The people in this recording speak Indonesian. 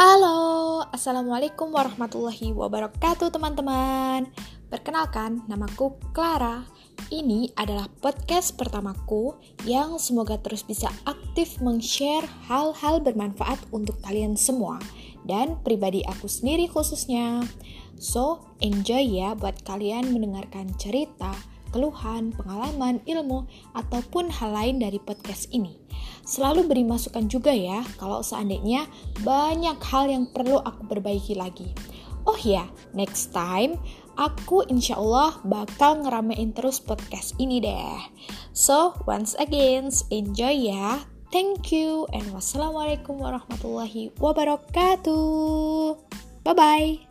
Halo, Assalamualaikum warahmatullahi wabarakatuh teman-teman. Perkenalkan, namaku Clara. Ini adalah podcast pertamaku yang semoga terus bisa aktif meng-share hal-hal bermanfaat untuk kalian semua Dan pribadi aku sendiri khususnya. So, enjoy ya buat kalian mendengarkan cerita, keluhan, pengalaman, ilmu, ataupun hal lain dari podcast ini. Selalu beri masukan juga ya kalau seandainya banyak hal yang perlu aku perbaiki lagi. Oh ya, next time aku insya Allah bakal ngeramein terus podcast ini deh. So, once again, enjoy ya. Thank you and wassalamualaikum warahmatullahi wabarakatuh. Bye-bye.